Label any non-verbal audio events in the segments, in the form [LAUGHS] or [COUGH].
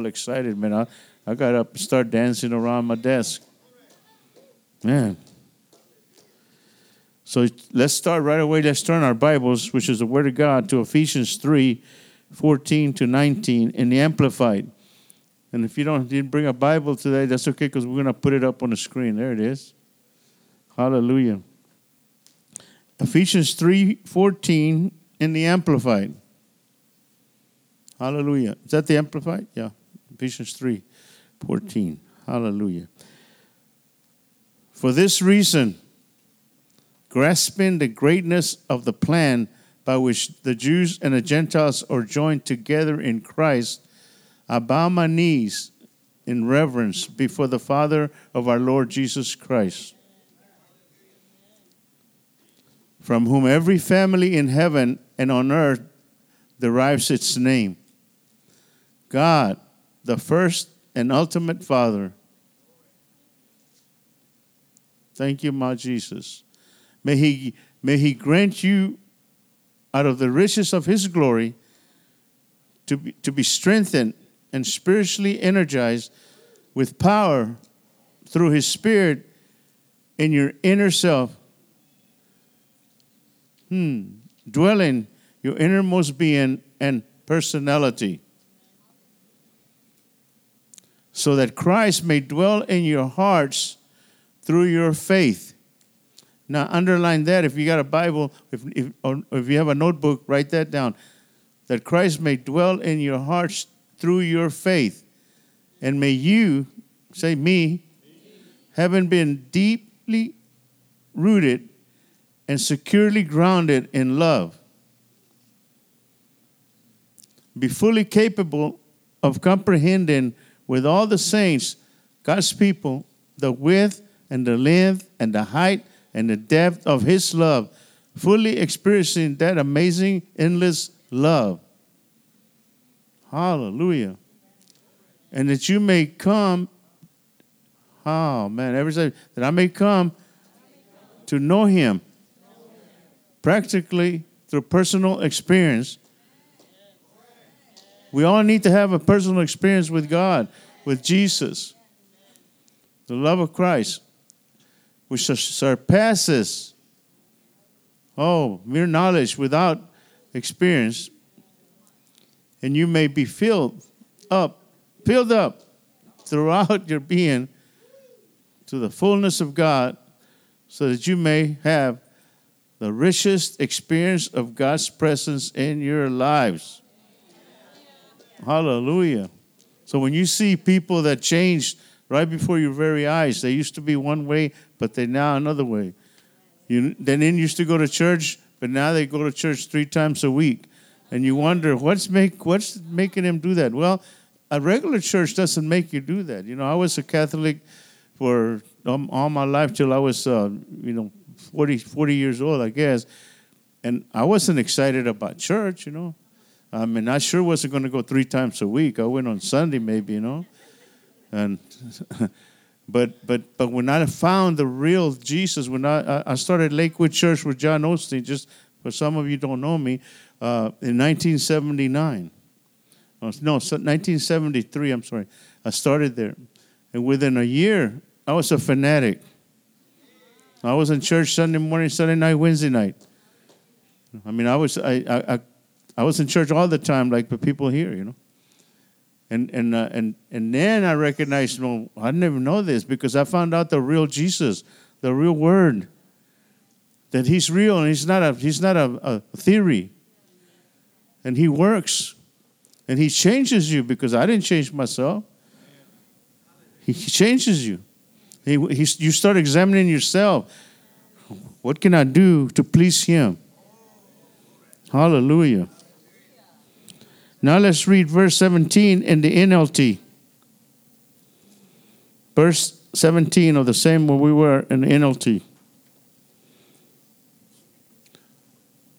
all excited, man. I, I got up and start dancing around my desk. Man. So let's start right away. Let's turn our Bibles, which is the Word of God, to Ephesians 3 14 to 19 in the Amplified. And if you don't didn't bring a Bible today, that's okay because we're going to put it up on the screen. There it is. Hallelujah. Ephesians 3 14 in the Amplified. Hallelujah. Is that the Amplified? Yeah. Ephesians 3 14. Hallelujah. For this reason, grasping the greatness of the plan by which the Jews and the Gentiles are joined together in Christ, I bow my knees in reverence before the Father of our Lord Jesus Christ, from whom every family in heaven and on earth derives its name. God, the first and ultimate Father. Thank you, my Jesus. May he, may he grant you out of the riches of his glory to be, to be strengthened and spiritually energized with power through his spirit in your inner self. Hmm. Dwelling your innermost being and personality. So that Christ may dwell in your hearts through your faith now, underline that. If you got a Bible, if, if, if you have a notebook, write that down. That Christ may dwell in your hearts through your faith. And may you, say me, having been deeply rooted and securely grounded in love, be fully capable of comprehending with all the saints, God's people, the width and the length and the height and the depth of His love, fully experiencing that amazing, endless love. Hallelujah. And that you may come, oh man, every day, that I may come to know Him practically through personal experience. We all need to have a personal experience with God, with Jesus, the love of Christ which surpasses oh mere knowledge without experience and you may be filled up filled up throughout your being to the fullness of God so that you may have the richest experience of God's presence in your lives. Hallelujah. So when you see people that changed right before your very eyes. They used to be one way, but they're now another way. You, they didn't used to go to church, but now they go to church three times a week. And you wonder, what's, make, what's making them do that? Well, a regular church doesn't make you do that. You know, I was a Catholic for um, all my life till I was, uh, you know, 40, 40 years old, I guess. And I wasn't excited about church, you know. I mean, I sure wasn't going to go three times a week. I went on Sunday, maybe, you know. And [LAUGHS] but but but when I found the real Jesus, when I I started Lakewood Church with John Osteen, just for some of you don't know me, uh, in 1979. No, 1973. I'm sorry. I started there, and within a year, I was a fanatic. I was in church Sunday morning, Sunday night, Wednesday night. I mean, I was I I, I was in church all the time, like the people here, you know. And and uh, and and then I recognized, well, I didn't even know this because I found out the real Jesus, the real Word, that He's real and He's not a He's not a, a theory. And He works, and He changes you because I didn't change myself. He changes you. He, he, you start examining yourself. What can I do to please Him? Hallelujah. Now let's read verse 17 in the NLT. Verse 17 of the same where we were in the NLT.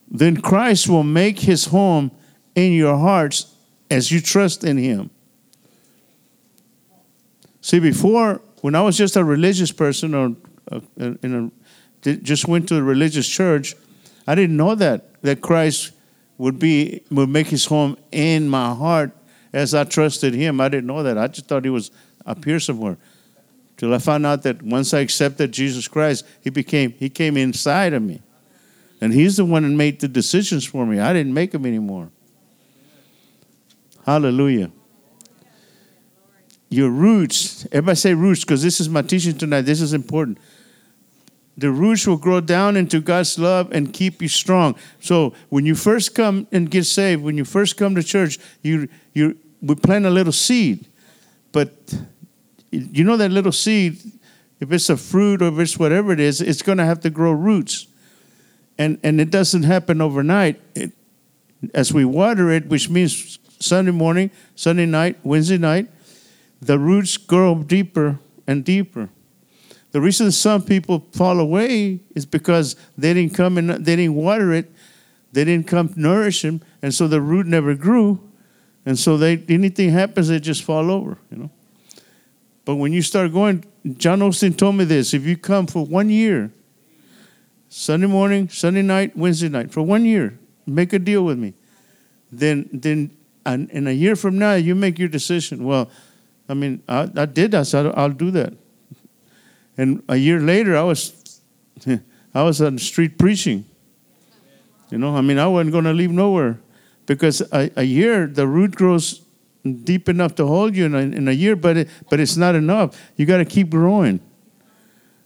Then Christ will make his home in your hearts as you trust in him. See, before, when I was just a religious person or uh, a, just went to a religious church, I didn't know that, that Christ would be would make his home in my heart as I trusted Him. I didn't know that. I just thought He was up here somewhere. Till I found out that once I accepted Jesus Christ, He became He came inside of me, and He's the one that made the decisions for me. I didn't make them anymore. Hallelujah. Your roots. Everybody say roots because this is my teaching tonight. This is important the roots will grow down into God's love and keep you strong. So when you first come and get saved, when you first come to church, you you we plant a little seed, but you know that little seed, if it's a fruit or if it's whatever it is, it's going to have to grow roots, and and it doesn't happen overnight. It, as we water it, which means Sunday morning, Sunday night, Wednesday night, the roots grow deeper and deeper. The reason some people fall away is because they didn't come and they didn't water it, they didn't come nourish them, and so the root never grew, and so they anything happens they just fall over, you know. But when you start going, John Osteen told me this: if you come for one year, Sunday morning, Sunday night, Wednesday night, for one year, make a deal with me, then then in a year from now you make your decision. Well, I mean, I, I did that, so I'll, I'll do that. And a year later, I was, [LAUGHS] I was on the street preaching. You know, I mean, I wasn't going to leave nowhere because a, a, year, the root grows deep enough to hold you in a, in a year, but, it, but it's not enough. You got to keep growing.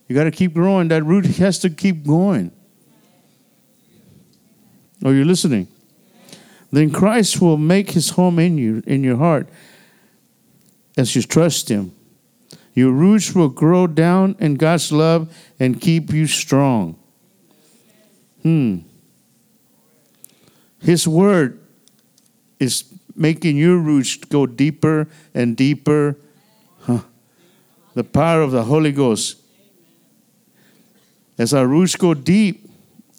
You got to keep growing. That root has to keep going. Are you listening? Then Christ will make his home in you, in your heart, as you trust him. Your roots will grow down in God's love and keep you strong. Hmm. His word is making your roots go deeper and deeper. Huh. The power of the Holy Ghost. As our roots go deep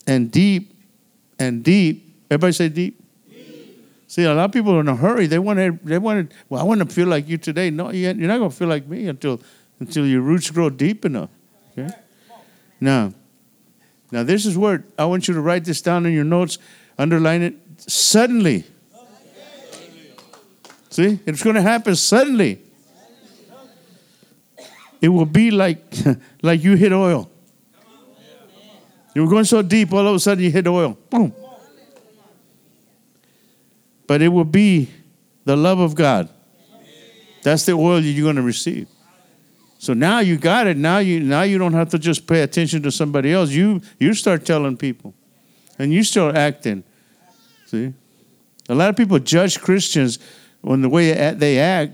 and deep and deep, everybody say deep. See, a lot of people are in a hurry. They want to. They want to. Well, I want to feel like you today. No, you're not going to feel like me until until your roots grow deep enough. Okay. Now, now this is where I want you to write this down in your notes, underline it. Suddenly. See, it's going to happen suddenly. It will be like [LAUGHS] like you hit oil. You were going so deep, all of a sudden you hit oil. Boom but it will be the love of God. That's the oil you're going to receive. So now you got it. Now you now you don't have to just pay attention to somebody else. You you start telling people, and you start acting. See, a lot of people judge Christians on the way they act,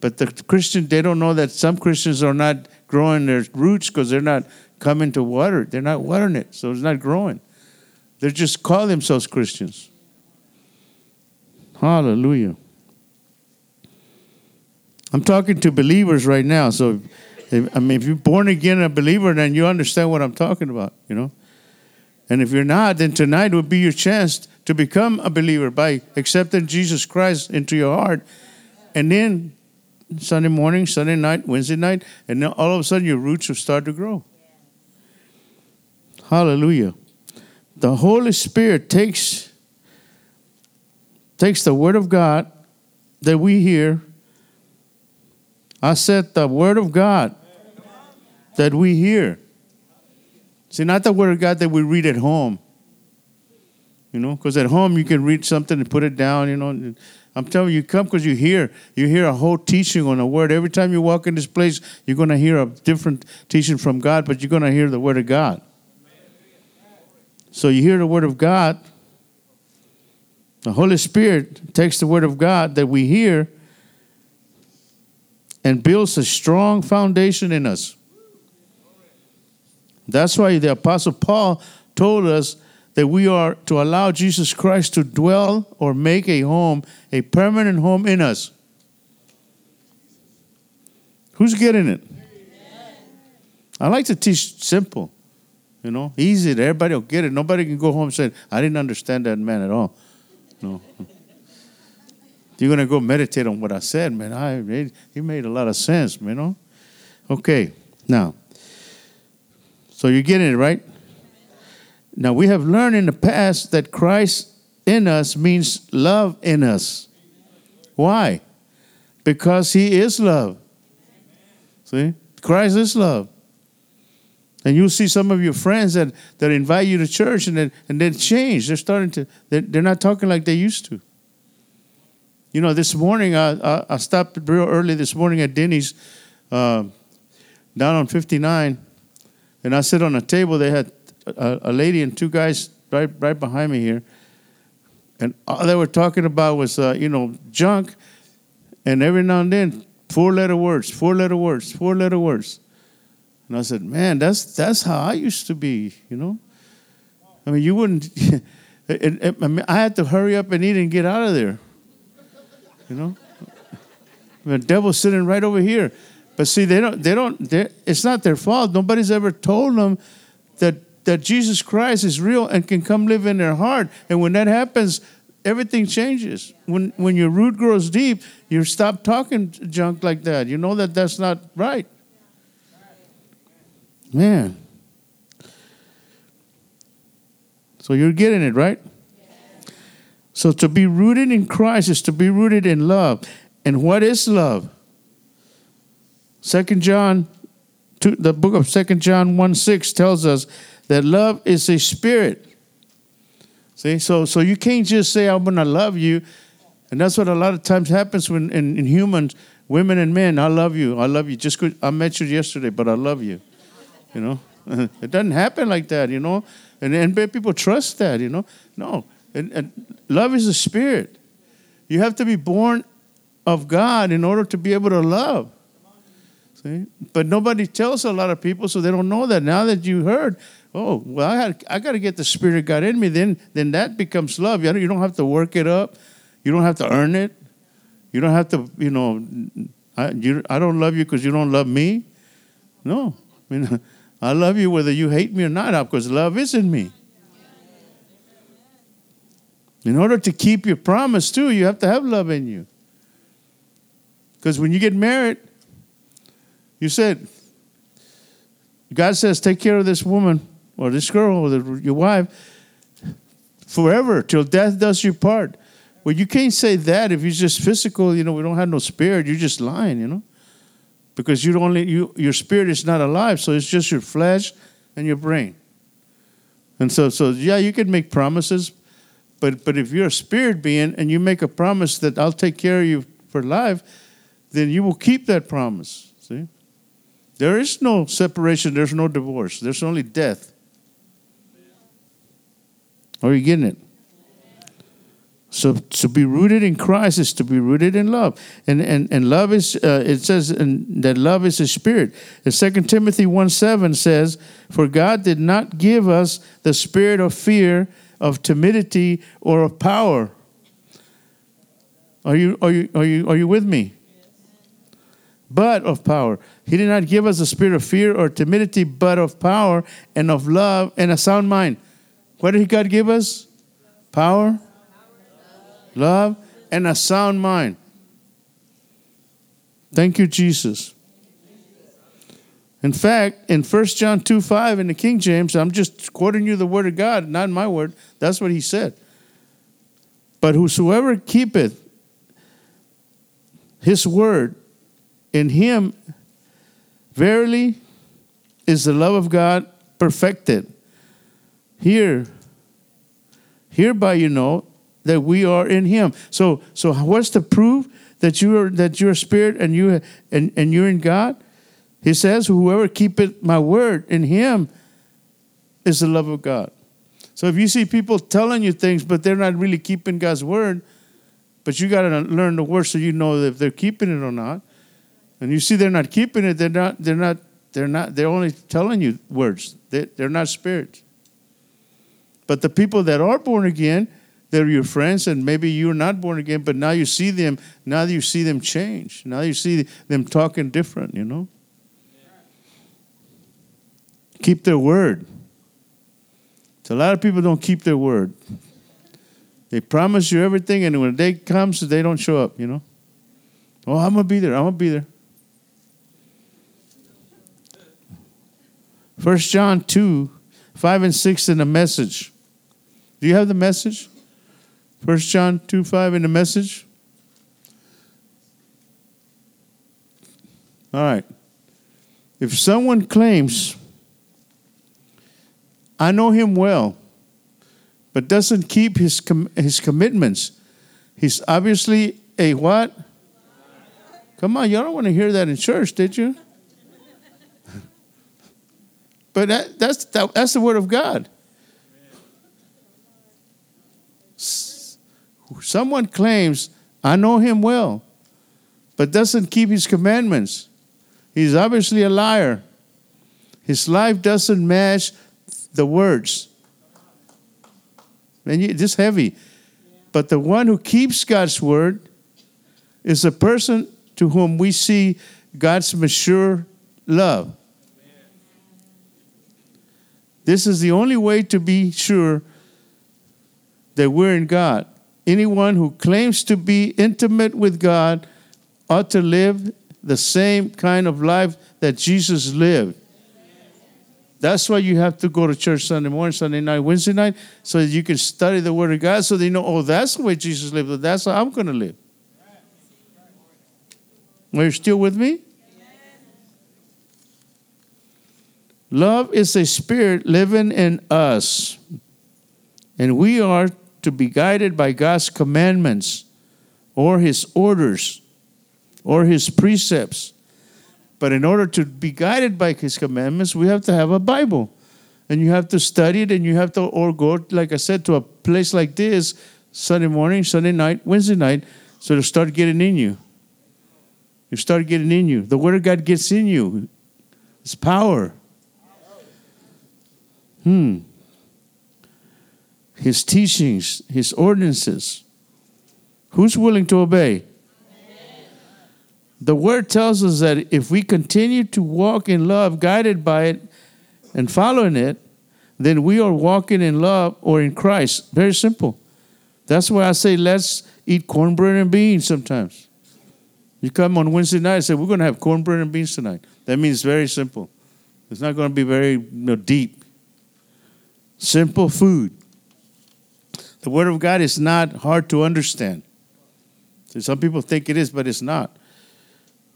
but the Christian they don't know that some Christians are not growing their roots because they're not coming to water. They're not watering it, so it's not growing. They just call themselves Christians. Hallelujah. I'm talking to believers right now. So, if, I mean, if you're born again a believer, then you understand what I'm talking about, you know. And if you're not, then tonight would be your chance to become a believer by accepting Jesus Christ into your heart. And then Sunday morning, Sunday night, Wednesday night, and then all of a sudden your roots will start to grow. Hallelujah. The Holy Spirit takes takes the Word of God that we hear. I said the Word of God that we hear. See, not the Word of God that we read at home. You know, because at home you can read something and put it down, you know. I'm telling you, you come because you hear. You hear a whole teaching on a word. Every time you walk in this place, you're going to hear a different teaching from God, but you're going to hear the Word of God. So you hear the Word of God, the Holy Spirit takes the Word of God that we hear and builds a strong foundation in us. That's why the Apostle Paul told us that we are to allow Jesus Christ to dwell or make a home, a permanent home in us. Who's getting it? I like to teach simple, you know, easy. Everybody will get it. Nobody can go home and say, I didn't understand that man at all. No. You're going to go meditate on what I said, man. I, he made a lot of sense, you know? Okay, now. So you're getting it, right? Now, we have learned in the past that Christ in us means love in us. Why? Because he is love. See? Christ is love. And you'll see some of your friends that, that invite you to church and then and then change. They're starting to, they're, they're not talking like they used to. You know, this morning, I, I, I stopped real early this morning at Denny's uh, down on 59, and I sit on a table. They had a, a, lady and two guys right, right behind me here. And all they were talking about was, uh, you know, junk. And every now and then, four letter words, four letter words, four letter words. And I said, man, that's, that's how I used to be, you know? I mean, you wouldn't, [LAUGHS] it, it, I, mean, I had to hurry up and eat and get out of there, you know? The devil's sitting right over here. But see, they don't, they don't, it's not their fault. Nobody's ever told them that, that Jesus Christ is real and can come live in their heart. And when that happens, everything changes. When, when your root grows deep, you stop talking junk like that. You know that that's not right. Man. So you're getting it, right? So to be rooted in Christ is to be rooted in love. And what is love? Second John, two, the book of Second John 1 6 tells us that love is a spirit. See, so so you can't just say I'm gonna love you, and that's what a lot of times happens when in, in humans, women and men. I love you, I love you. Just I met you yesterday, but I love you. You know, [LAUGHS] it doesn't happen like that. You know, and and people trust that. You know, no, and, and love is a spirit. You have to be born of God in order to be able to love. See? But nobody tells a lot of people, so they don't know that. Now that you heard, oh, well, I, had, I got to get the Spirit of God in me, then, then that becomes love. You don't have to work it up, you don't have to earn it. You don't have to, you know, I, you, I don't love you because you don't love me. No. I mean, [LAUGHS] I love you whether you hate me or not, because love is in me. In order to keep your promise, too, you have to have love in you. Because when you get married, you said, God says, take care of this woman or this girl or your wife forever till death does you part. Well, you can't say that if you're just physical, you know, we don't have no spirit. You're just lying, you know, because you only you your spirit is not alive, so it's just your flesh and your brain. And so, so yeah, you can make promises, but but if you're a spirit being and you make a promise that I'll take care of you for life, then you will keep that promise. See. There is no separation, there's no divorce, there's only death. Are you getting it? So to be rooted in Christ is to be rooted in love, and and and love is uh, it says in, that love is a spirit. And Second Timothy one seven says, "For God did not give us the spirit of fear, of timidity, or of power." Are you are you are you are you with me? but of power. He did not give us a spirit of fear or timidity, but of power and of love and a sound mind. What did God give us? Power, love, and a sound mind. Thank you, Jesus. In fact, in 1 John 2 5 in the King James, I'm just quoting you the word of God, not my word. That's what he said. But whosoever keepeth his word, in him, verily, is the love of God perfected. Here, hereby you know that we are in him. So, so what's the proof that you are that you're spirit and you and, and you're in God? He says, Whoever keepeth my word in him is the love of God. So if you see people telling you things, but they're not really keeping God's word, but you got to learn the word so you know if they're keeping it or not. And you see they're not keeping it, they're not, they're not, they're not, they're only telling you words. They, they're not spirits. But the people that are born again, they're your friends, and maybe you're not born again, but now you see them, now you see them change. Now you see them talking different, you know? Keep their word. So a lot of people don't keep their word. They promise you everything, and when the day comes, they don't show up, you know? Oh, I'm to be there. I'm to be there. First John 2, 5 and 6 in the message. Do you have the message? First John 2, 5 in the message. All right. If someone claims, I know him well, but doesn't keep his, com- his commitments, he's obviously a what? Come on, y'all don't want to hear that in church, did you? [LAUGHS] but that, that's, that, that's the word of God. Someone claims, I know him well, but doesn't keep his commandments. He's obviously a liar. His life doesn't match the words. And it's heavy. But the one who keeps God's word is a person to whom we see God's mature love. This is the only way to be sure that we're in God. Anyone who claims to be intimate with God ought to live the same kind of life that Jesus lived. That's why you have to go to church Sunday morning, Sunday night, Wednesday night, so that you can study the Word of God so they know, oh, that's the way Jesus lived. That's how I'm going to live. Are you still with me? Love is a spirit living in us, and we are to be guided by God's commandments or His orders or His precepts. But in order to be guided by His commandments, we have to have a Bible. And you have to study it, and you have to, or go, like I said, to a place like this Sunday morning, Sunday night, Wednesday night, so to start getting in you. You start getting in you. The Word of God gets in you. It's power. Hmm. His teachings, His ordinances. Who's willing to obey? The Word tells us that if we continue to walk in love, guided by it and following it, then we are walking in love or in Christ. Very simple. That's why I say let's eat cornbread and beans sometimes. You come on Wednesday night and say, We're going to have cornbread and beans tonight. That means very simple. It's not going to be very you know, deep. Simple food. The Word of God is not hard to understand. Some people think it is, but it's not.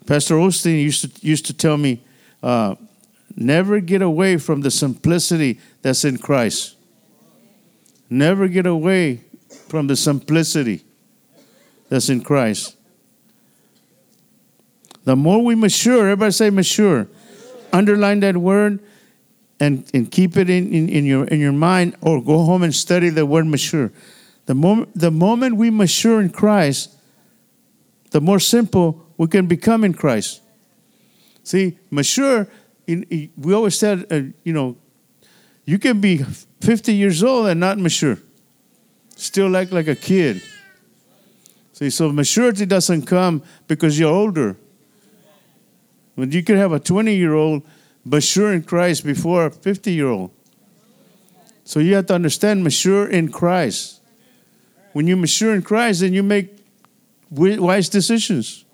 Pastor Osteen used to, used to tell me, uh, never get away from the simplicity that's in Christ. Never get away from the simplicity that's in Christ. The more we mature, everybody say mature. Underline that word and, and keep it in, in, in, your, in your mind or go home and study the word mature. The moment, the moment we mature in Christ, the more simple we can become in Christ. See, mature, in, in, we always said, uh, you know, you can be 50 years old and not mature, still act like a kid. See, so maturity doesn't come because you're older. When you can have a 20 year old mature in Christ before a 50 year old. So you have to understand mature in Christ. When you mature in Christ, then you make wise decisions.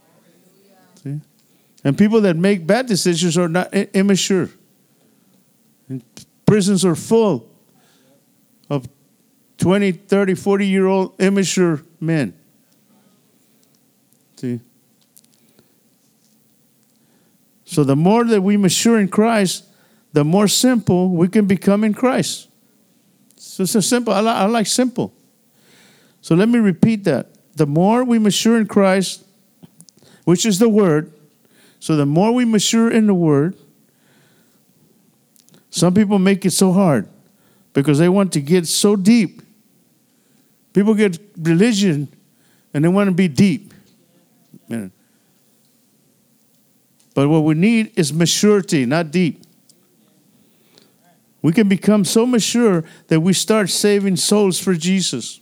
See? And people that make bad decisions are not immature. And prisons are full of 20, 30, 40 year old immature men. See? So the more that we mature in Christ, the more simple we can become in Christ. So it's so simple. I, I like simple. So let me repeat that. The more we mature in Christ, which is the Word, so the more we mature in the Word, some people make it so hard because they want to get so deep. People get religion and they want to be deep. But what we need is maturity, not deep. We can become so mature that we start saving souls for Jesus.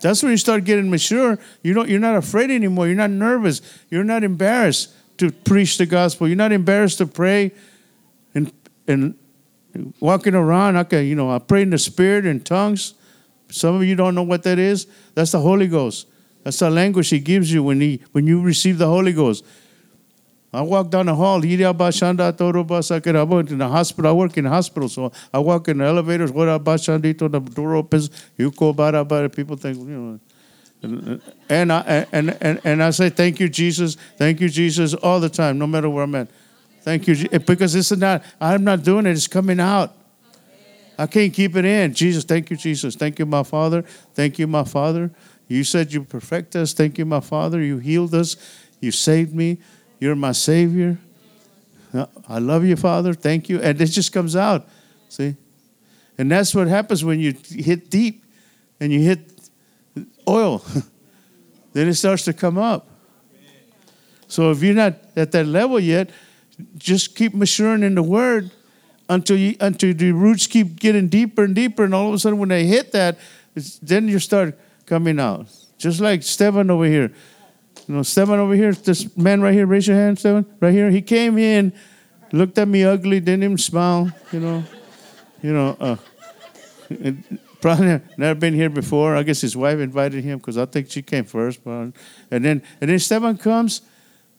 That's when you start getting mature. You don't, you're not afraid anymore. You're not nervous. You're not embarrassed to preach the gospel. You're not embarrassed to pray and, and walking around. Okay, you know, I pray in the spirit in tongues. Some of you don't know what that is. That's the Holy Ghost. That's the language He gives you when He when you receive the Holy Ghost. I walk down the hall, in the hospital. I work in the hospital, so I walk in the elevators, what Shandito, the door opens, you go about people think, you know, And I, and, and, and I say, thank you, Jesus. Thank you, Jesus, all the time, no matter where I'm at. Thank you, eh, because this is not, I'm not doing it, it's coming out. I can't keep it in. Jesus, thank you, Jesus. Thank you, my Father. Thank you, my Father. You said you perfect us. Thank you, my Father. You healed us. You saved me. You're my Savior. Uh, I love you, Father. Thank you. And it just comes out. See? And that's what happens when you hit deep and you hit oil. [LAUGHS] then it starts to come up. So if you're not at that level yet, just keep maturing in the word until you until the roots keep getting deeper and deeper, and all of a sudden when they hit that, then you start coming out. Just like Stephen over here. You know, Stephen over here, this man right here, raise your hand, Stephen, right here. He came in, looked at me ugly, didn't even smile, you know. You know, uh, probably never been here before. I guess his wife invited him because I think she came first. But, and then and then Stephen comes,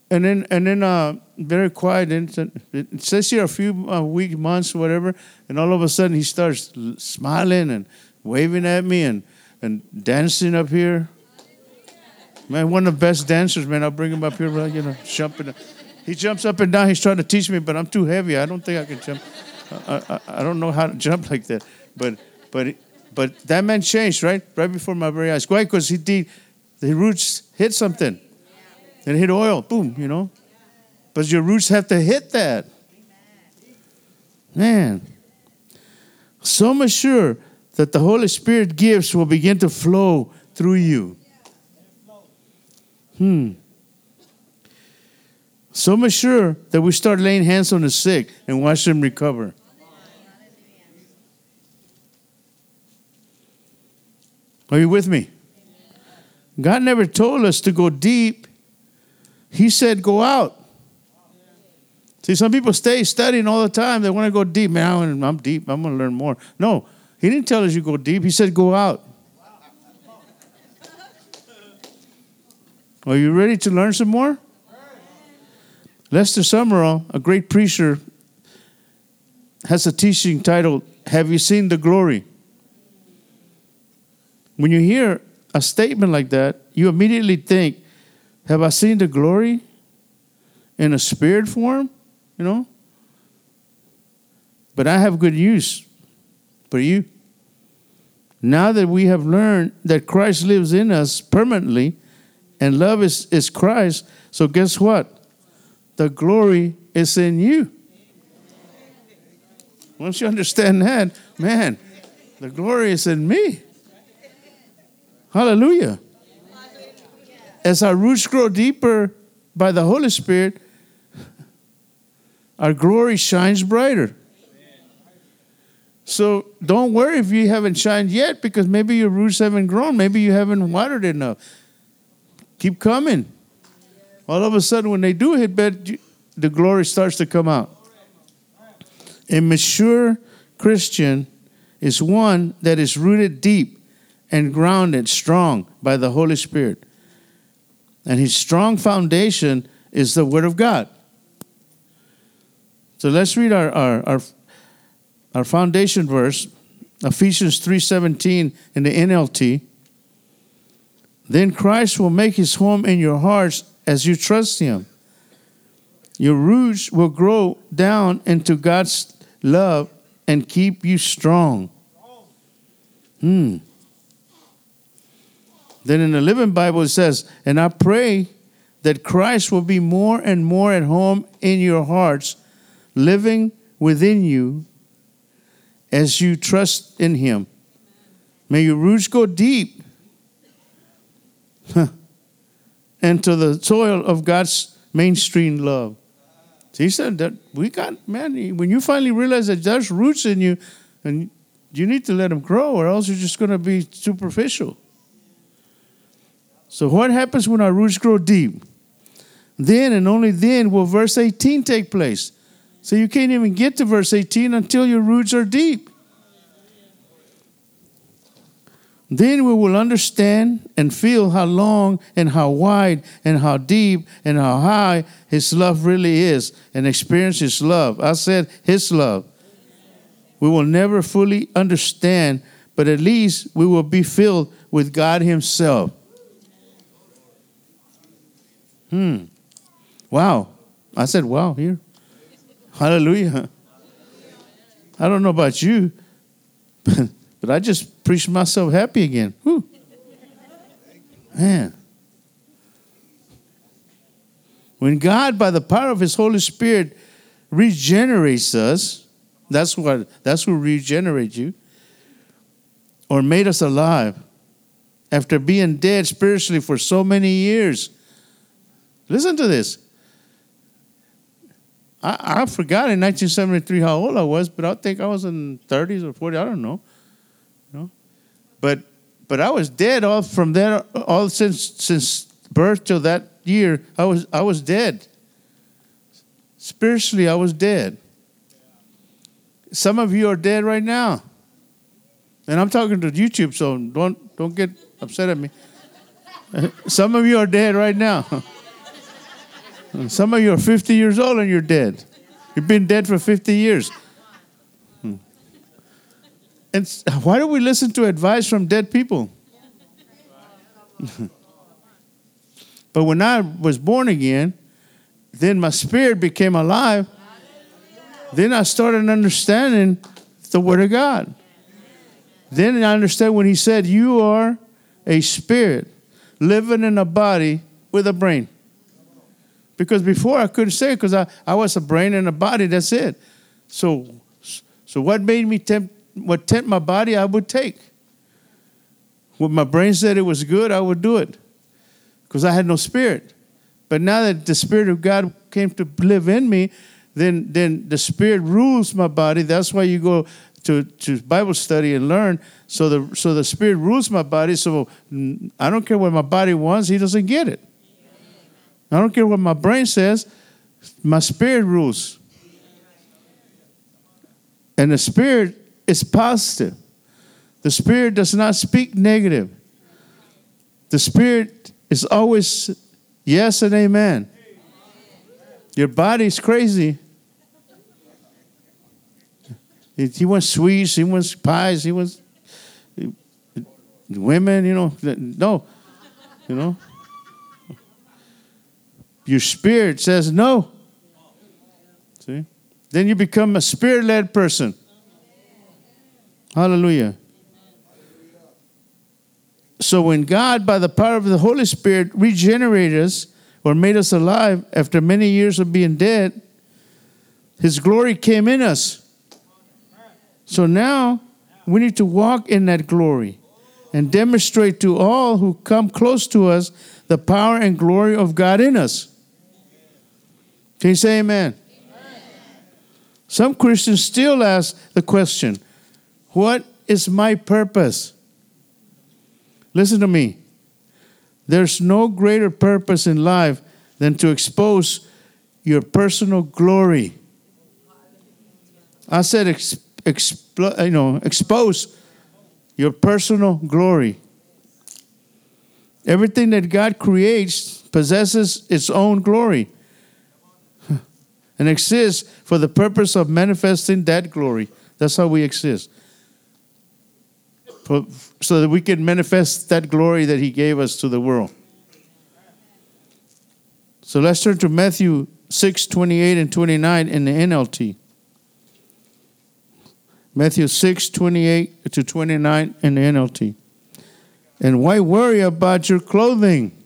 and then and then uh, very quiet. And it says here a few uh, weeks, months, whatever, and all of a sudden he starts smiling and waving at me and and dancing up here. Man, one of the best dancers, man. I'll bring him up here, you know, jumping. He jumps up and down. He's trying to teach me, but I'm too heavy. I don't think I can jump. I, I, I don't know how to jump like that. But but but that man changed, right? Right before my very eyes. Why? Because he did the roots hit something. And hit oil. Boom, you know. But your roots have to hit that. Man. So much sure that the Holy Spirit gifts will begin to flow through you. Hmm. So much sure that we start laying hands on the sick and watch them recover. Are you with me? God never told us to go deep. He said go out. See, some people stay studying all the time. They want to go deep. Man, I'm deep. I'm going to learn more. No, he didn't tell us you go deep. He said go out. Are you ready to learn some more? Lester Sumrall, a great preacher, has a teaching titled, Have You Seen the Glory? When you hear a statement like that, you immediately think, Have I seen the glory in a spirit form? You know? But I have good news for you. Now that we have learned that Christ lives in us permanently and love is, is Christ, so guess what? The glory is in you. Once you understand that, man, the glory is in me. Hallelujah. As our roots grow deeper by the Holy Spirit, our glory shines brighter. So don't worry if you haven't shined yet because maybe your roots haven't grown. Maybe you haven't watered enough. Keep coming. All of a sudden, when they do hit bed, the glory starts to come out. A mature Christian is one that is rooted deep and grounded strong by the Holy Spirit. And his strong foundation is the Word of God. So let's read our, our, our, our foundation verse, Ephesians 3.17 in the NLT. Then Christ will make his home in your hearts as you trust him. Your roots will grow down into God's love and keep you strong. Hmm. Then in the Living Bible it says, And I pray that Christ will be more and more at home in your hearts, living within you as you trust in Him. May your roots go deep into the soil of God's mainstream love. he said that we got, man, when you finally realize that there's roots in you, and you need to let them grow, or else you're just going to be superficial. So, what happens when our roots grow deep? Then and only then will verse 18 take place. So, you can't even get to verse 18 until your roots are deep. Then we will understand and feel how long and how wide and how deep and how high His love really is and experience His love. I said His love. We will never fully understand, but at least we will be filled with God Himself. Hmm. Wow. I said, wow, here. Hallelujah. I don't know about you, but, [LAUGHS] but I just preached myself happy again. Whew. Man. When God, by the power of His Holy Spirit, regenerates us, that's what that's who regenerates you, or made us alive after being dead spiritually for so many years. Listen to this. I, I forgot in 1973 how old I was, but I think I was in 30s or 40. I don't know. But but I was dead all from there all since since birth till that year. I was I was dead. Spiritually, I was dead. Some of you are dead right now. And I'm talking to YouTube, so don't don't get upset at me. [LAUGHS] Some of you are dead right now. [LAUGHS] Some of you are 50 years old and you're dead. You've been dead for 50 years. And why do we listen to advice from dead people? [LAUGHS] but when I was born again, then my spirit became alive. Then I started understanding the Word of God. Then I understand when He said, You are a spirit living in a body with a brain. Because before I couldn't say it because I, I was a brain and a body, that's it. So, so what made me tempt, what tempt my body, I would take. When my brain said it was good, I would do it because I had no spirit. But now that the Spirit of God came to live in me, then, then the Spirit rules my body. That's why you go to, to Bible study and learn. So the, so the Spirit rules my body. So I don't care what my body wants, He doesn't get it. I don't care what my brain says, my spirit rules. And the spirit is positive. The spirit does not speak negative. The spirit is always yes and amen. Your body's crazy. He wants sweets, he wants pies, he wants women, you know. No, you know. Your spirit says no. See? Then you become a spirit led person. Hallelujah. So when God, by the power of the Holy Spirit, regenerated us or made us alive after many years of being dead, His glory came in us. So now we need to walk in that glory and demonstrate to all who come close to us the power and glory of God in us. Can you say amen? amen? Some Christians still ask the question What is my purpose? Listen to me. There's no greater purpose in life than to expose your personal glory. I said, ex- expl- you know, expose your personal glory. Everything that God creates possesses its own glory and exists for the purpose of manifesting that glory. That's how we exist. So that we can manifest that glory that He gave us to the world. So let's turn to Matthew 6 28 and 29 in the NLT. Matthew 6 28 to 29 in the NLT. And why worry about your clothing?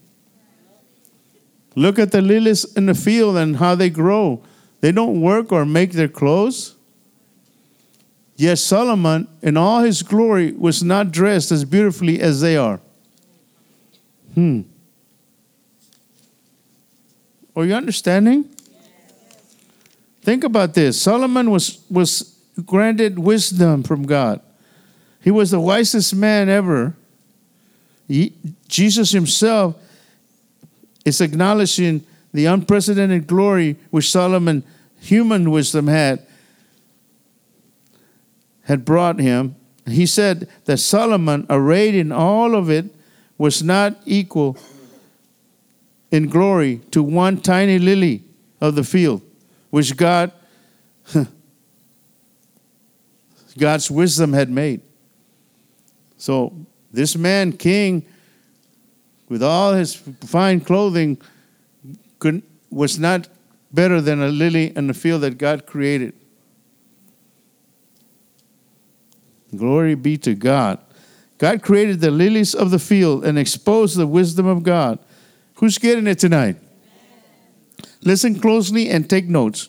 Look at the lilies in the field and how they grow. They don't work or make their clothes. Yet Solomon, in all his glory, was not dressed as beautifully as they are. Hmm. Are you understanding? Think about this. Solomon was, was granted wisdom from God. He was the wisest man ever. He, Jesus himself is acknowledging the unprecedented glory which Solomon, human wisdom, had, had brought him. He said that Solomon, arrayed in all of it, was not equal in glory to one tiny lily of the field, which God, [LAUGHS] God's wisdom had made. So this man, king, with all his fine clothing, could, was not better than a lily in the field that God created. Glory be to God. God created the lilies of the field and exposed the wisdom of God. Who's getting it tonight? Listen closely and take notes.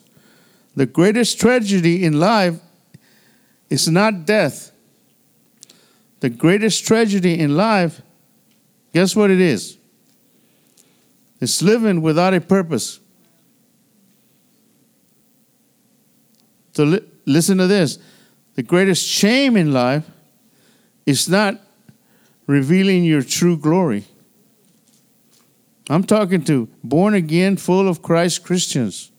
The greatest tragedy in life is not death. The greatest tragedy in life, guess what it is? It's living without a purpose. So li- listen to this. The greatest shame in life is not revealing your true glory. I'm talking to born again, full of Christ Christians.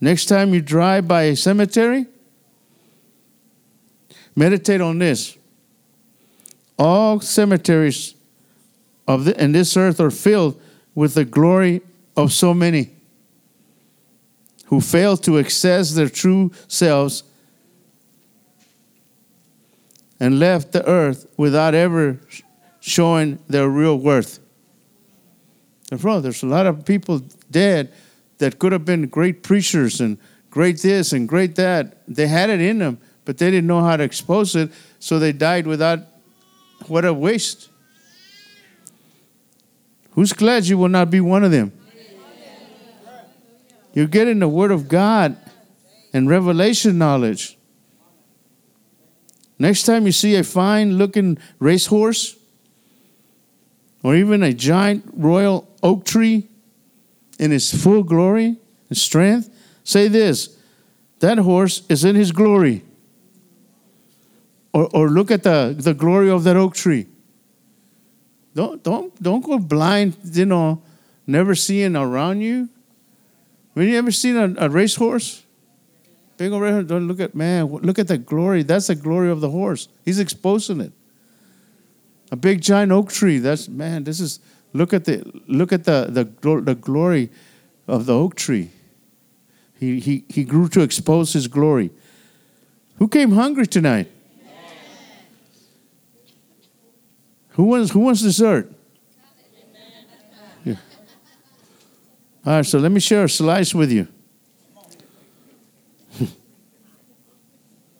Next time you drive by a cemetery, meditate on this. All cemeteries of the, in this earth are filled with the glory of so many who fail to access their true selves and left the earth without ever showing their real worth. Bro, there's a lot of people dead that could have been great preachers and great this and great that. They had it in them, but they didn't know how to expose it, so they died without what a waste. Who's glad you will not be one of them? You're getting the Word of God and revelation knowledge. Next time you see a fine looking racehorse or even a giant royal oak tree in its full glory and strength, say this that horse is in his glory. Or, or look at the, the glory of that oak tree. Don't, don't, don't go blind, you know, never seeing around you. Have you ever seen a, a racehorse? Big old racehorse. Don't look at, man, look at the glory. That's the glory of the horse. He's exposing it. A big giant oak tree. That's, man, this is, look at the, look at the, the, the glory of the oak tree. He, he, he grew to expose his glory. Who came hungry tonight? Who wants, who wants dessert? Yeah. All right, so let me share a slice with you.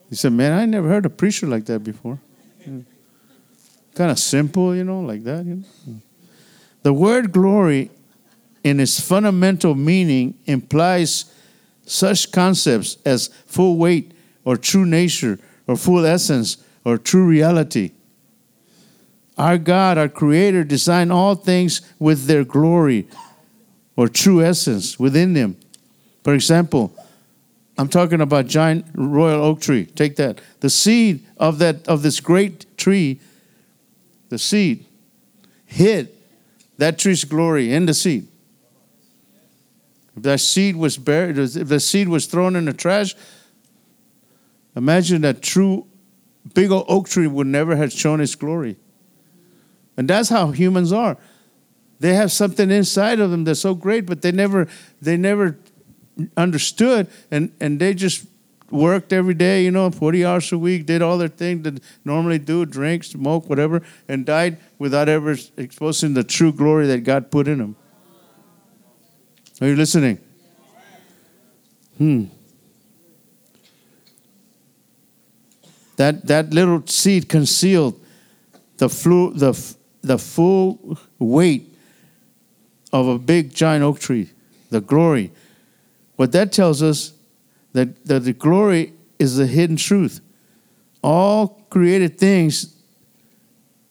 He said, Man, I never heard a preacher like that before. Hmm. Yeah. Kind of simple, you know, like that. You know? The word glory, in its fundamental meaning, implies such concepts as full weight or true nature or full essence or true reality. Our God, our Creator, designed all things with their glory or true essence within them. For example, I'm talking about giant royal oak tree. Take that. The seed of that of this great tree, the seed, hid that tree's glory in the seed. If that seed was buried, if the seed was thrown in the trash, imagine that true big old oak tree would never have shown its glory. And that's how humans are. They have something inside of them that's so great, but they never they never understood and, and they just worked every day, you know, 40 hours a week, did all their thing that normally do, drink, smoke, whatever, and died without ever exposing the true glory that God put in them. Are you listening? Hmm. That, that little seed concealed the, flu, the, the full weight of a big giant oak tree, the glory. What that tells us that, that the glory is the hidden truth. All created things,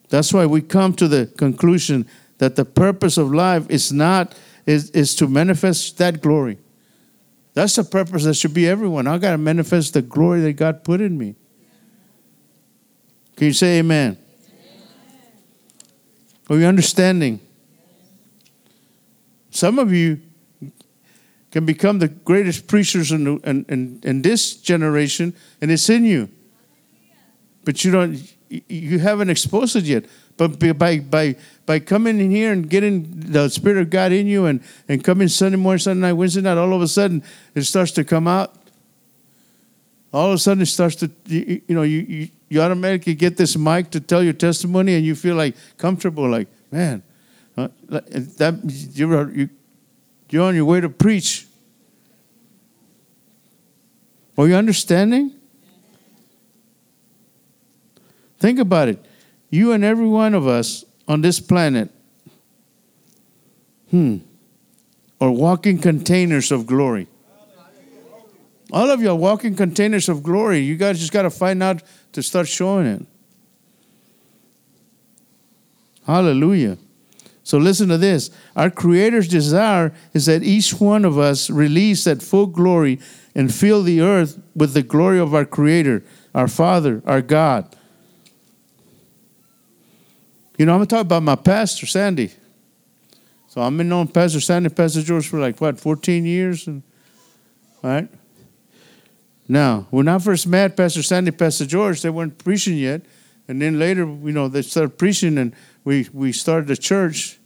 that's why we come to the conclusion that the purpose of life is not is, is to manifest that glory. That's the purpose that should be everyone. I gotta manifest the glory that God put in me. Can you say amen? Are you understanding? Some of you can become the greatest preachers in, the, in, in, in this generation, and it's in you. But you don't, you haven't exposed it yet. But by by by coming in here and getting the Spirit of God in you, and and coming Sunday morning, Sunday night, Wednesday night, all of a sudden it starts to come out. All of a sudden it starts to, you, you know, you, you you automatically get this mic to tell your testimony, and you feel like comfortable, like man, Uh, that, you're, you, you're on your way to preach. Are you understanding? Think about it. You and every one of us on this planet, hmm, are walking containers of glory. All of you are walking containers of glory. You guys just got to find out to start showing it. Hallelujah. So listen to this. Our Creator's desire is that each one of us release that full glory and fill the earth with the glory of our Creator, our Father, our God. You know, I'm going to talk about my pastor, Sandy. So I've been knowing Pastor Sandy, Pastor George for like, what, 14 years? And, right? Now, when I first met Pastor Sandy, Pastor George, they weren't preaching yet. And then later, you know, they started preaching and we, we started a church.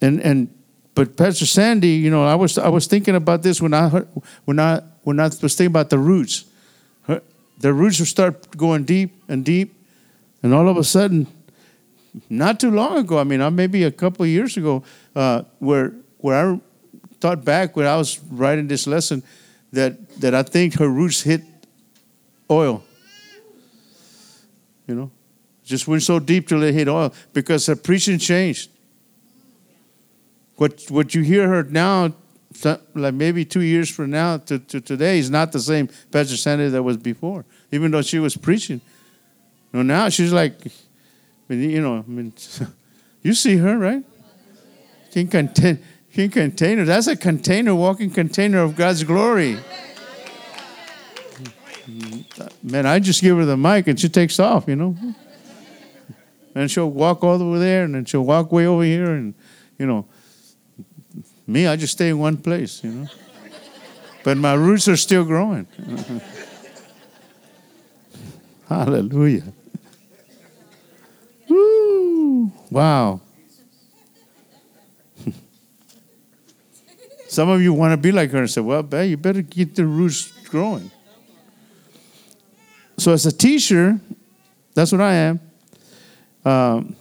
And, and, but Pastor Sandy, you know, I was, I was thinking about this when I, heard, when I, when I was thinking about the roots. The roots would start going deep and deep. And all of a sudden, not too long ago, I mean, maybe a couple of years ago, uh, where, where I thought back when I was writing this lesson, that, that I think her roots hit oil. You know, just went so deep till it hit oil because her preaching changed. What what you hear her now, like maybe two years from now to, to today, is not the same Pastor Sandy that was before. Even though she was preaching, you know, now she's like, you know, I mean, [LAUGHS] you see her right? Can contain King container. That's a container, walking container of God's glory. Man, I just give her the mic and she takes off, you know. And she'll walk all the way there and then she'll walk way over here and, you know. Me, I just stay in one place, you know. But my roots are still growing. [LAUGHS] Hallelujah. Woo! Wow. [LAUGHS] Some of you want to be like her and say, well, babe, you better get the roots growing. So, as a teacher, that's what I am. Um,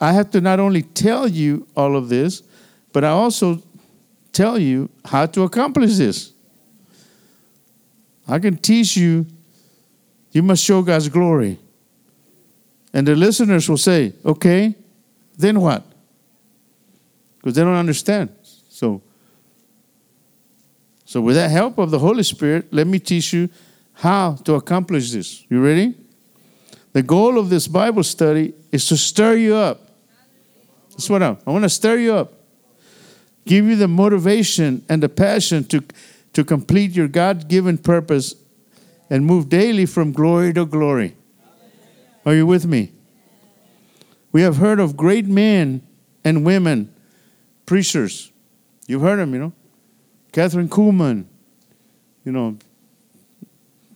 I have to not only tell you all of this, but I also tell you how to accomplish this. I can teach you, you must show God's glory. And the listeners will say, okay, then what? Because they don't understand. So, so, with the help of the Holy Spirit, let me teach you how to accomplish this. You ready? The goal of this Bible study is to stir you up. That's what I'm. I want to stir you up, give you the motivation and the passion to, to complete your God given purpose and move daily from glory to glory. Are you with me? We have heard of great men and women, preachers. You've heard them, you know. Kathryn Kuhlman, you know,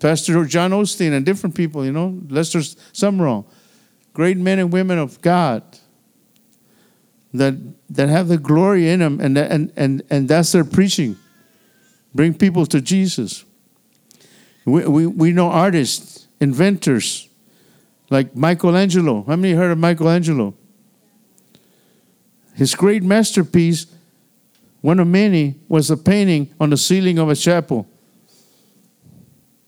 Pastor John Osteen, and different people, you know, Lester Sumrall, great men and women of God that that have the glory in them, and and and and that's their preaching. Bring people to Jesus. We, we, we know artists, inventors, like Michelangelo. How many heard of Michelangelo? His great masterpiece one of many was a painting on the ceiling of a chapel.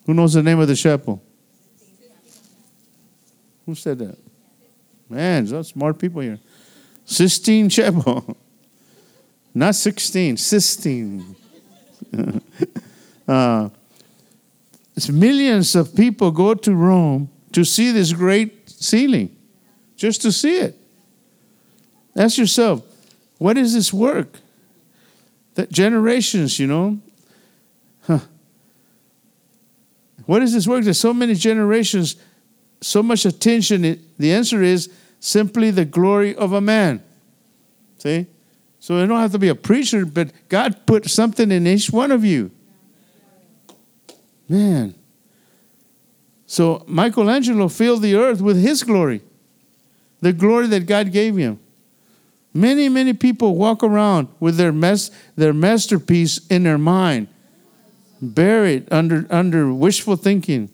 Who knows the name of the chapel? Who said that? Man, there's smart people here. Sistine Chapel. [LAUGHS] Not 16, Sistine. [LAUGHS] uh, millions of people go to Rome to see this great ceiling, just to see it. Ask yourself, what is this work? that generations, you know. Huh. What is this work? There's so many generations, so much attention. The answer is simply the glory of a man. See? So you don't have to be a preacher, but God put something in each one of you. Man. So Michelangelo filled the earth with his glory, the glory that God gave him. Many, many people walk around with their, mess, their masterpiece in their mind, buried under, under wishful thinking,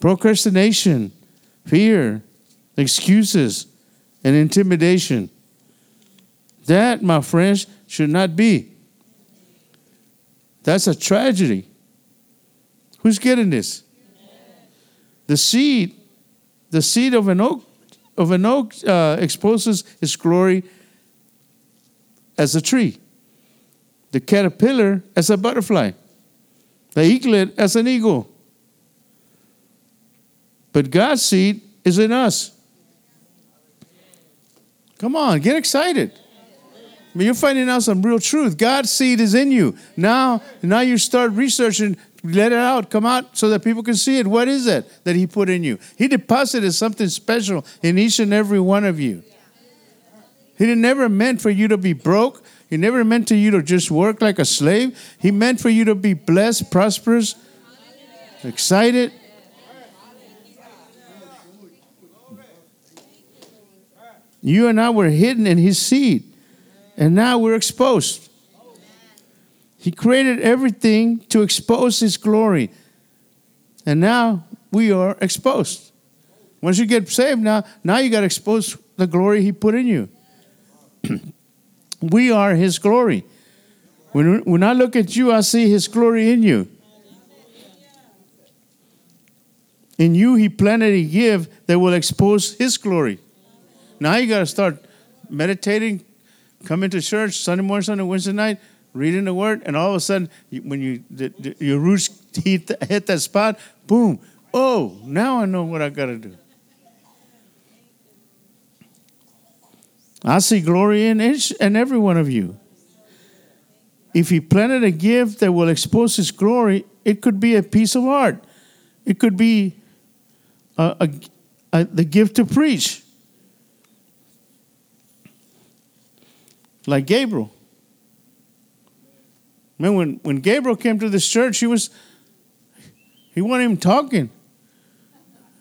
procrastination, fear, excuses, and intimidation. That, my friends, should not be. That's a tragedy. Who's getting this? The seed, the seed of an oak, of an oak uh, exposes its glory as a tree, the caterpillar as a butterfly, the eaglet as an eagle. But God's seed is in us. Come on, get excited. I mean, you're finding out some real truth. God's seed is in you. Now, now you start researching, let it out, come out so that people can see it. What is it that He put in you? He deposited something special in each and every one of you. He didn't never meant for you to be broke. He never meant to you to just work like a slave. He meant for you to be blessed, prosperous, excited. You and I were hidden in His seed. And now we're exposed. He created everything to expose His glory. And now we are exposed. Once you get saved, now, now you got to expose the glory He put in you. [CLEARS THROAT] we are His glory. When, when I look at you, I see His glory in you. In you, He planted a gift that will expose His glory. Now you got to start meditating, coming to church Sunday morning, Sunday, Wednesday night, reading the word, and all of a sudden, when you your roots hit, hit that spot, boom! Oh, now I know what I got to do. I see glory in each and every one of you. If He planted a gift that will expose His glory, it could be a piece of art. It could be a, a, a, the gift to preach. like Gabriel. Man, when, when Gabriel came to this church, he was he wasn't even talking.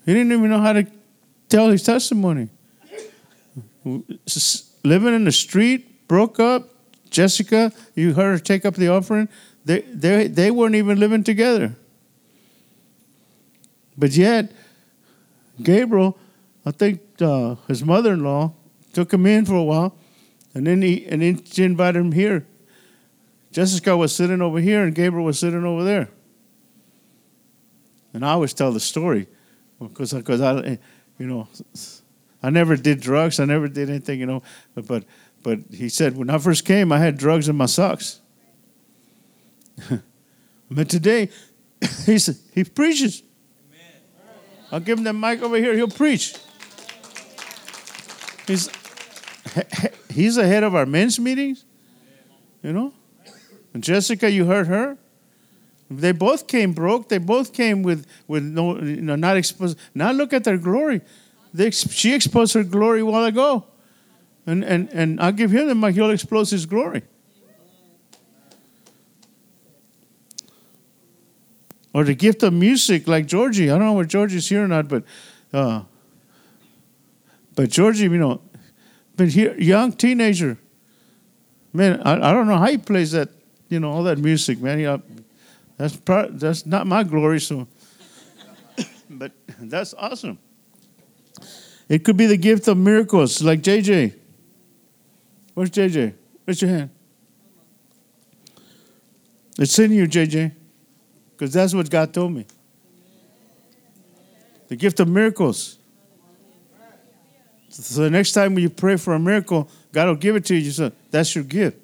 He didn't even know how to tell his testimony. Living in the street, broke up. Jessica, you heard her take up the offering. They, they, they weren't even living together. But yet, Gabriel, I think uh, his mother in law took him in for a while and then he and then she invited him here. Jessica was sitting over here and Gabriel was sitting over there. And I always tell the story because because I you know I never did drugs. I never did anything, you know. But but, but he said when I first came, I had drugs in my socks. [LAUGHS] but today, [LAUGHS] he he's he preaches. I'll give him the mic over here. He'll preach. He's [LAUGHS] he's the head of our men's meetings. You know? And Jessica, you heard her? They both came broke. They both came with, with no, you know, not exposed. Now look at their glory. They, she exposed her glory a while ago. And, and, and I'll give him the he'll expose his glory. Or the gift of music, like Georgie. I don't know where Georgie's here or not, but uh, but Georgie, you know, but here, young teenager, man, I, I don't know how he plays that, you know, all that music, man. Yeah, that's part, that's not my glory, so. [COUGHS] but that's awesome. It could be the gift of miracles, like JJ. Where's JJ? Raise your hand. It's in you, JJ, because that's what God told me. The gift of miracles. So the next time you pray for a miracle, God will give it to you. You say, that's your gift.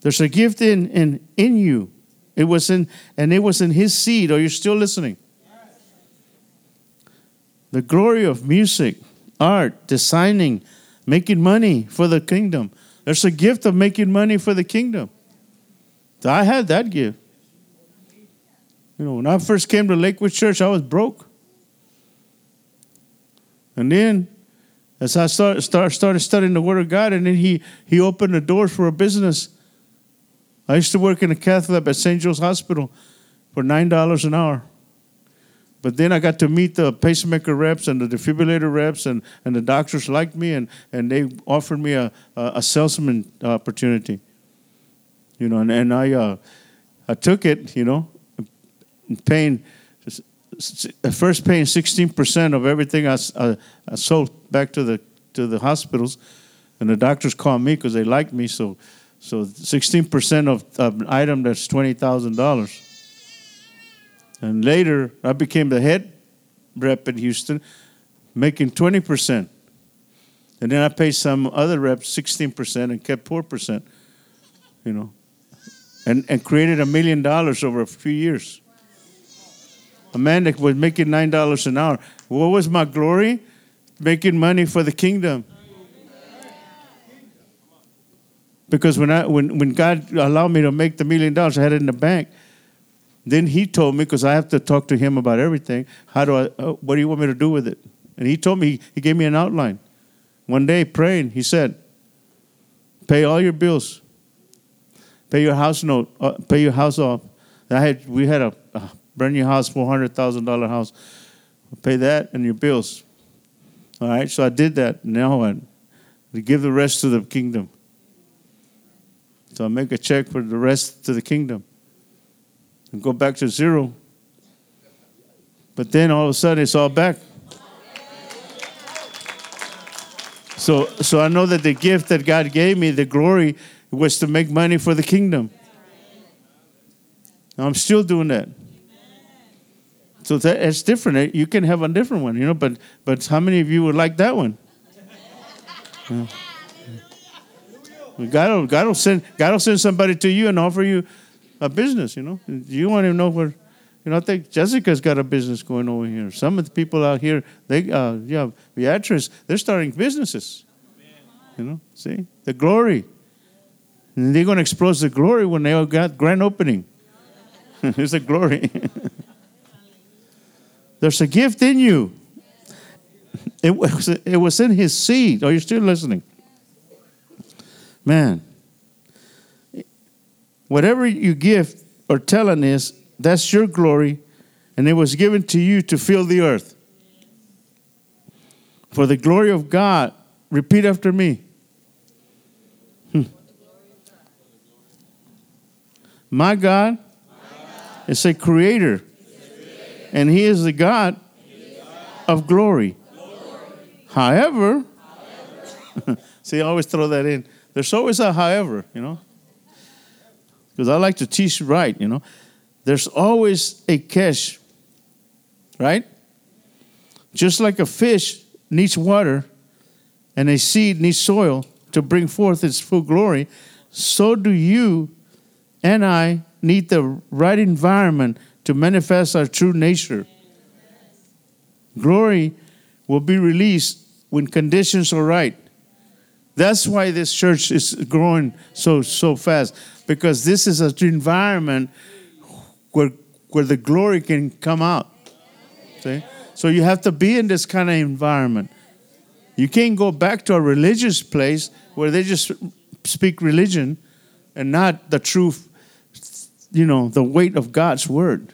There's a gift in, in, in you. It was in, and it was in his seed. Are you still listening? The glory of music, art, designing, making money for the kingdom. There's a gift of making money for the kingdom. So I had that gift. You know, when I first came to Lakewood Church, I was broke. And then as I start, start, started studying the Word of God, and then he, he opened the doors for a business. I used to work in a cath lab at St. Joe's Hospital for $9 an hour. But then I got to meet the pacemaker reps and the defibrillator reps, and, and the doctors liked me, and, and they offered me a, a, a salesman opportunity. You know, and, and I, uh, I took it, you know, paying first paying 16% of everything I, I, I, sold back to the to the hospitals, and the doctors called me because they liked me. So, so 16% of, of an item that's $20,000. And later, I became the head rep in Houston, making 20%. And then I paid some other reps 16% and kept 4%, you know, and, and created a million dollars over a few years. A man that was making $9 an hour. What was my glory? Making money for the kingdom. Because when, I, when, when God allowed me to make the million dollars, I had it in the bank. Then he told me, because I have to talk to him about everything, how do I, uh, what do you want me to do with it? And he told me, he gave me an outline. One day praying, he said, pay all your bills, pay your house note, uh, pay your house off. I had, we had a, a brand new house, $400,000 house. Pay that and your bills. All right, so I did that. Now I give the rest to the kingdom. So I make a check for the rest to the kingdom and go back to zero. But then all of a sudden it's all back. So, so I know that the gift that God gave me, the glory, was to make money for the kingdom. I'm still doing that. So that, it's different. Eh, you can have a different one, you know. But but how many of you would like that one? Yeah. God will, God will send God will send somebody to you and offer you a business. You know, you want to know where. You know, I think Jessica's got a business going over here. Some of the people out here, they, uh, yeah, Beatrice, they're starting businesses. You know, see the glory, and they're going to expose the glory when they all got grand opening. [LAUGHS] It's a glory. [LAUGHS] There's a gift in you. It was, it was in his seed. Are you still listening? Man, whatever you give or telling is, that's your glory, and it was given to you to fill the earth. For the glory of God, repeat after me. Hmm. My God is a creator, and He is the God of glory. However, [LAUGHS] see, I always throw that in. There's always a however, you know, because I like to teach right, you know. There's always a catch, right? Just like a fish needs water and a seed needs soil to bring forth its full glory, so do you and I need the right environment to manifest our true nature. Glory will be released when conditions are right. That's why this church is growing so so fast because this is an environment where where the glory can come out. See? So you have to be in this kind of environment. You can't go back to a religious place where they just speak religion and not the truth, you know, the weight of God's word.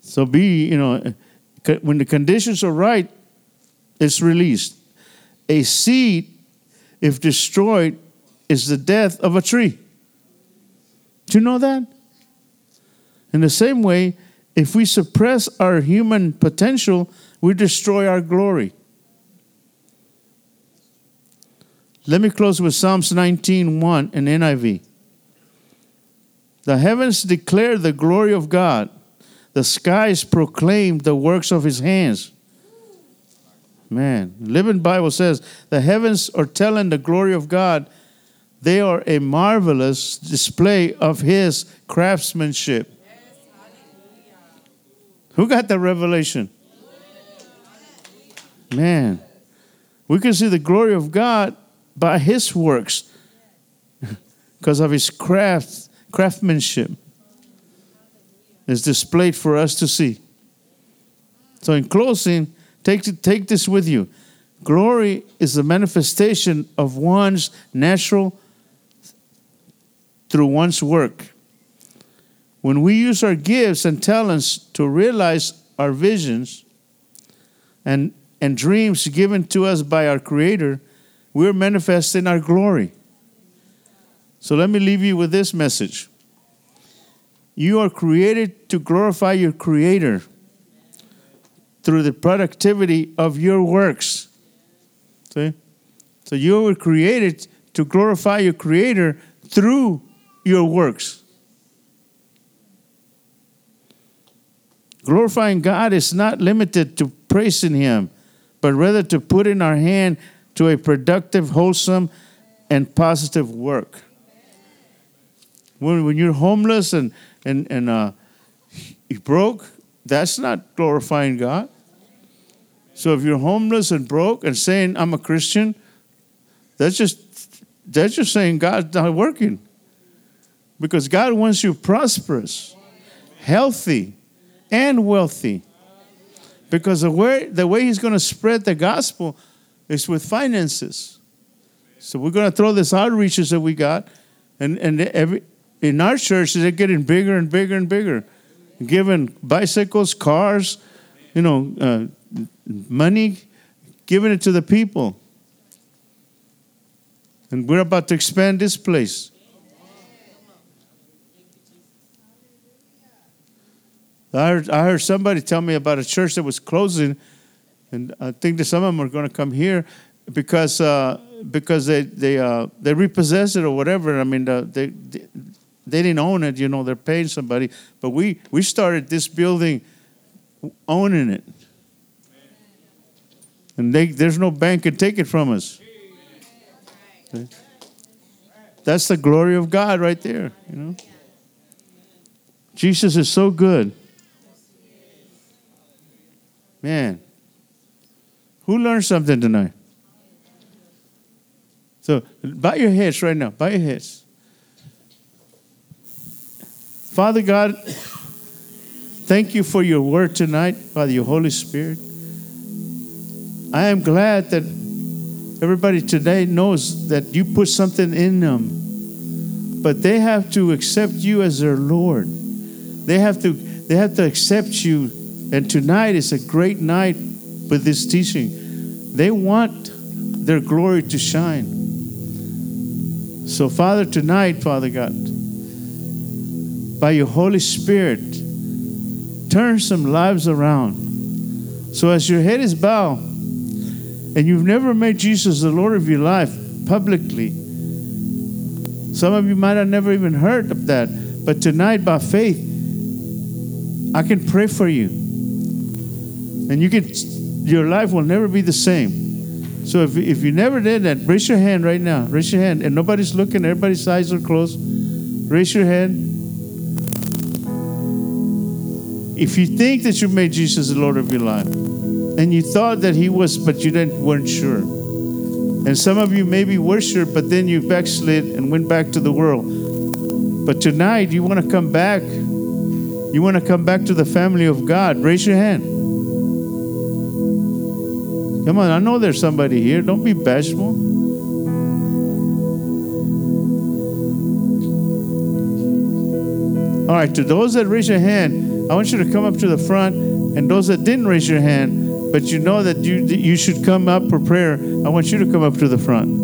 So be, you know, when the conditions are right, it's released. A seed, if destroyed, is the death of a tree. Do you know that? In the same way, if we suppress our human potential, we destroy our glory. Let me close with Psalms 19:1 in NIV. The heavens declare the glory of God. The skies proclaim the works of his hands. Man, Living Bible says the heavens are telling the glory of God. They are a marvelous display of his craftsmanship. Who got the revelation? Man, we can see the glory of God by his works [LAUGHS] because of his craft craftsmanship is displayed for us to see. So in closing, Take, take this with you. Glory is the manifestation of one's natural through one's work. When we use our gifts and talents to realize our visions and, and dreams given to us by our Creator, we're manifesting our glory. So let me leave you with this message. You are created to glorify your Creator through the productivity of your works. See? So you were created to glorify your Creator through your works. Glorifying God is not limited to praising Him, but rather to put in our hand to a productive, wholesome, and positive work. When, when you're homeless and, and, and uh, you broke, that's not glorifying God. So if you're homeless and broke and saying, I'm a Christian, that's just that's just saying God's not working. Because God wants you prosperous, healthy, and wealthy. Because the way, the way He's going to spread the gospel is with finances. So we're going to throw this outreaches that we got, and, and every, in our church, they're getting bigger and bigger and bigger, giving bicycles, cars, you know, uh, money, giving it to the people. And we're about to expand this place. I heard, I heard somebody tell me about a church that was closing, and I think that some of them are going to come here because uh, because they they uh, they repossessed it or whatever. I mean, uh, they, they they didn't own it. You know, they're paying somebody. But we we started this building owning it, and they, there's no bank can take it from us. That's the glory of God right there, you know. Jesus is so good. Man. Who learned something tonight? So bow your heads right now. Bow your heads. Father God, thank you for your word tonight, Father, your Holy Spirit. I am glad that everybody today knows that you put something in them, but they have to accept you as their Lord. They have to they have to accept you. And tonight is a great night with this teaching. They want their glory to shine. So, Father, tonight, Father God, by your Holy Spirit, turn some lives around. So, as your head is bowed and you've never made Jesus the Lord of your life publicly, some of you might have never even heard of that. But tonight, by faith, I can pray for you. And you can, your life will never be the same. So if, if you never did that, raise your hand right now. Raise your hand. And nobody's looking, everybody's eyes are closed. Raise your hand. If you think that you made Jesus the Lord of your life, and you thought that He was, but you didn't, weren't sure. And some of you maybe were sure, but then you backslid and went back to the world. But tonight, you want to come back. You want to come back to the family of God. Raise your hand. Come on, I know there's somebody here. Don't be bashful. All right, to those that raise your hand, I want you to come up to the front. And those that didn't raise your hand, but you know that you, you should come up for prayer, I want you to come up to the front.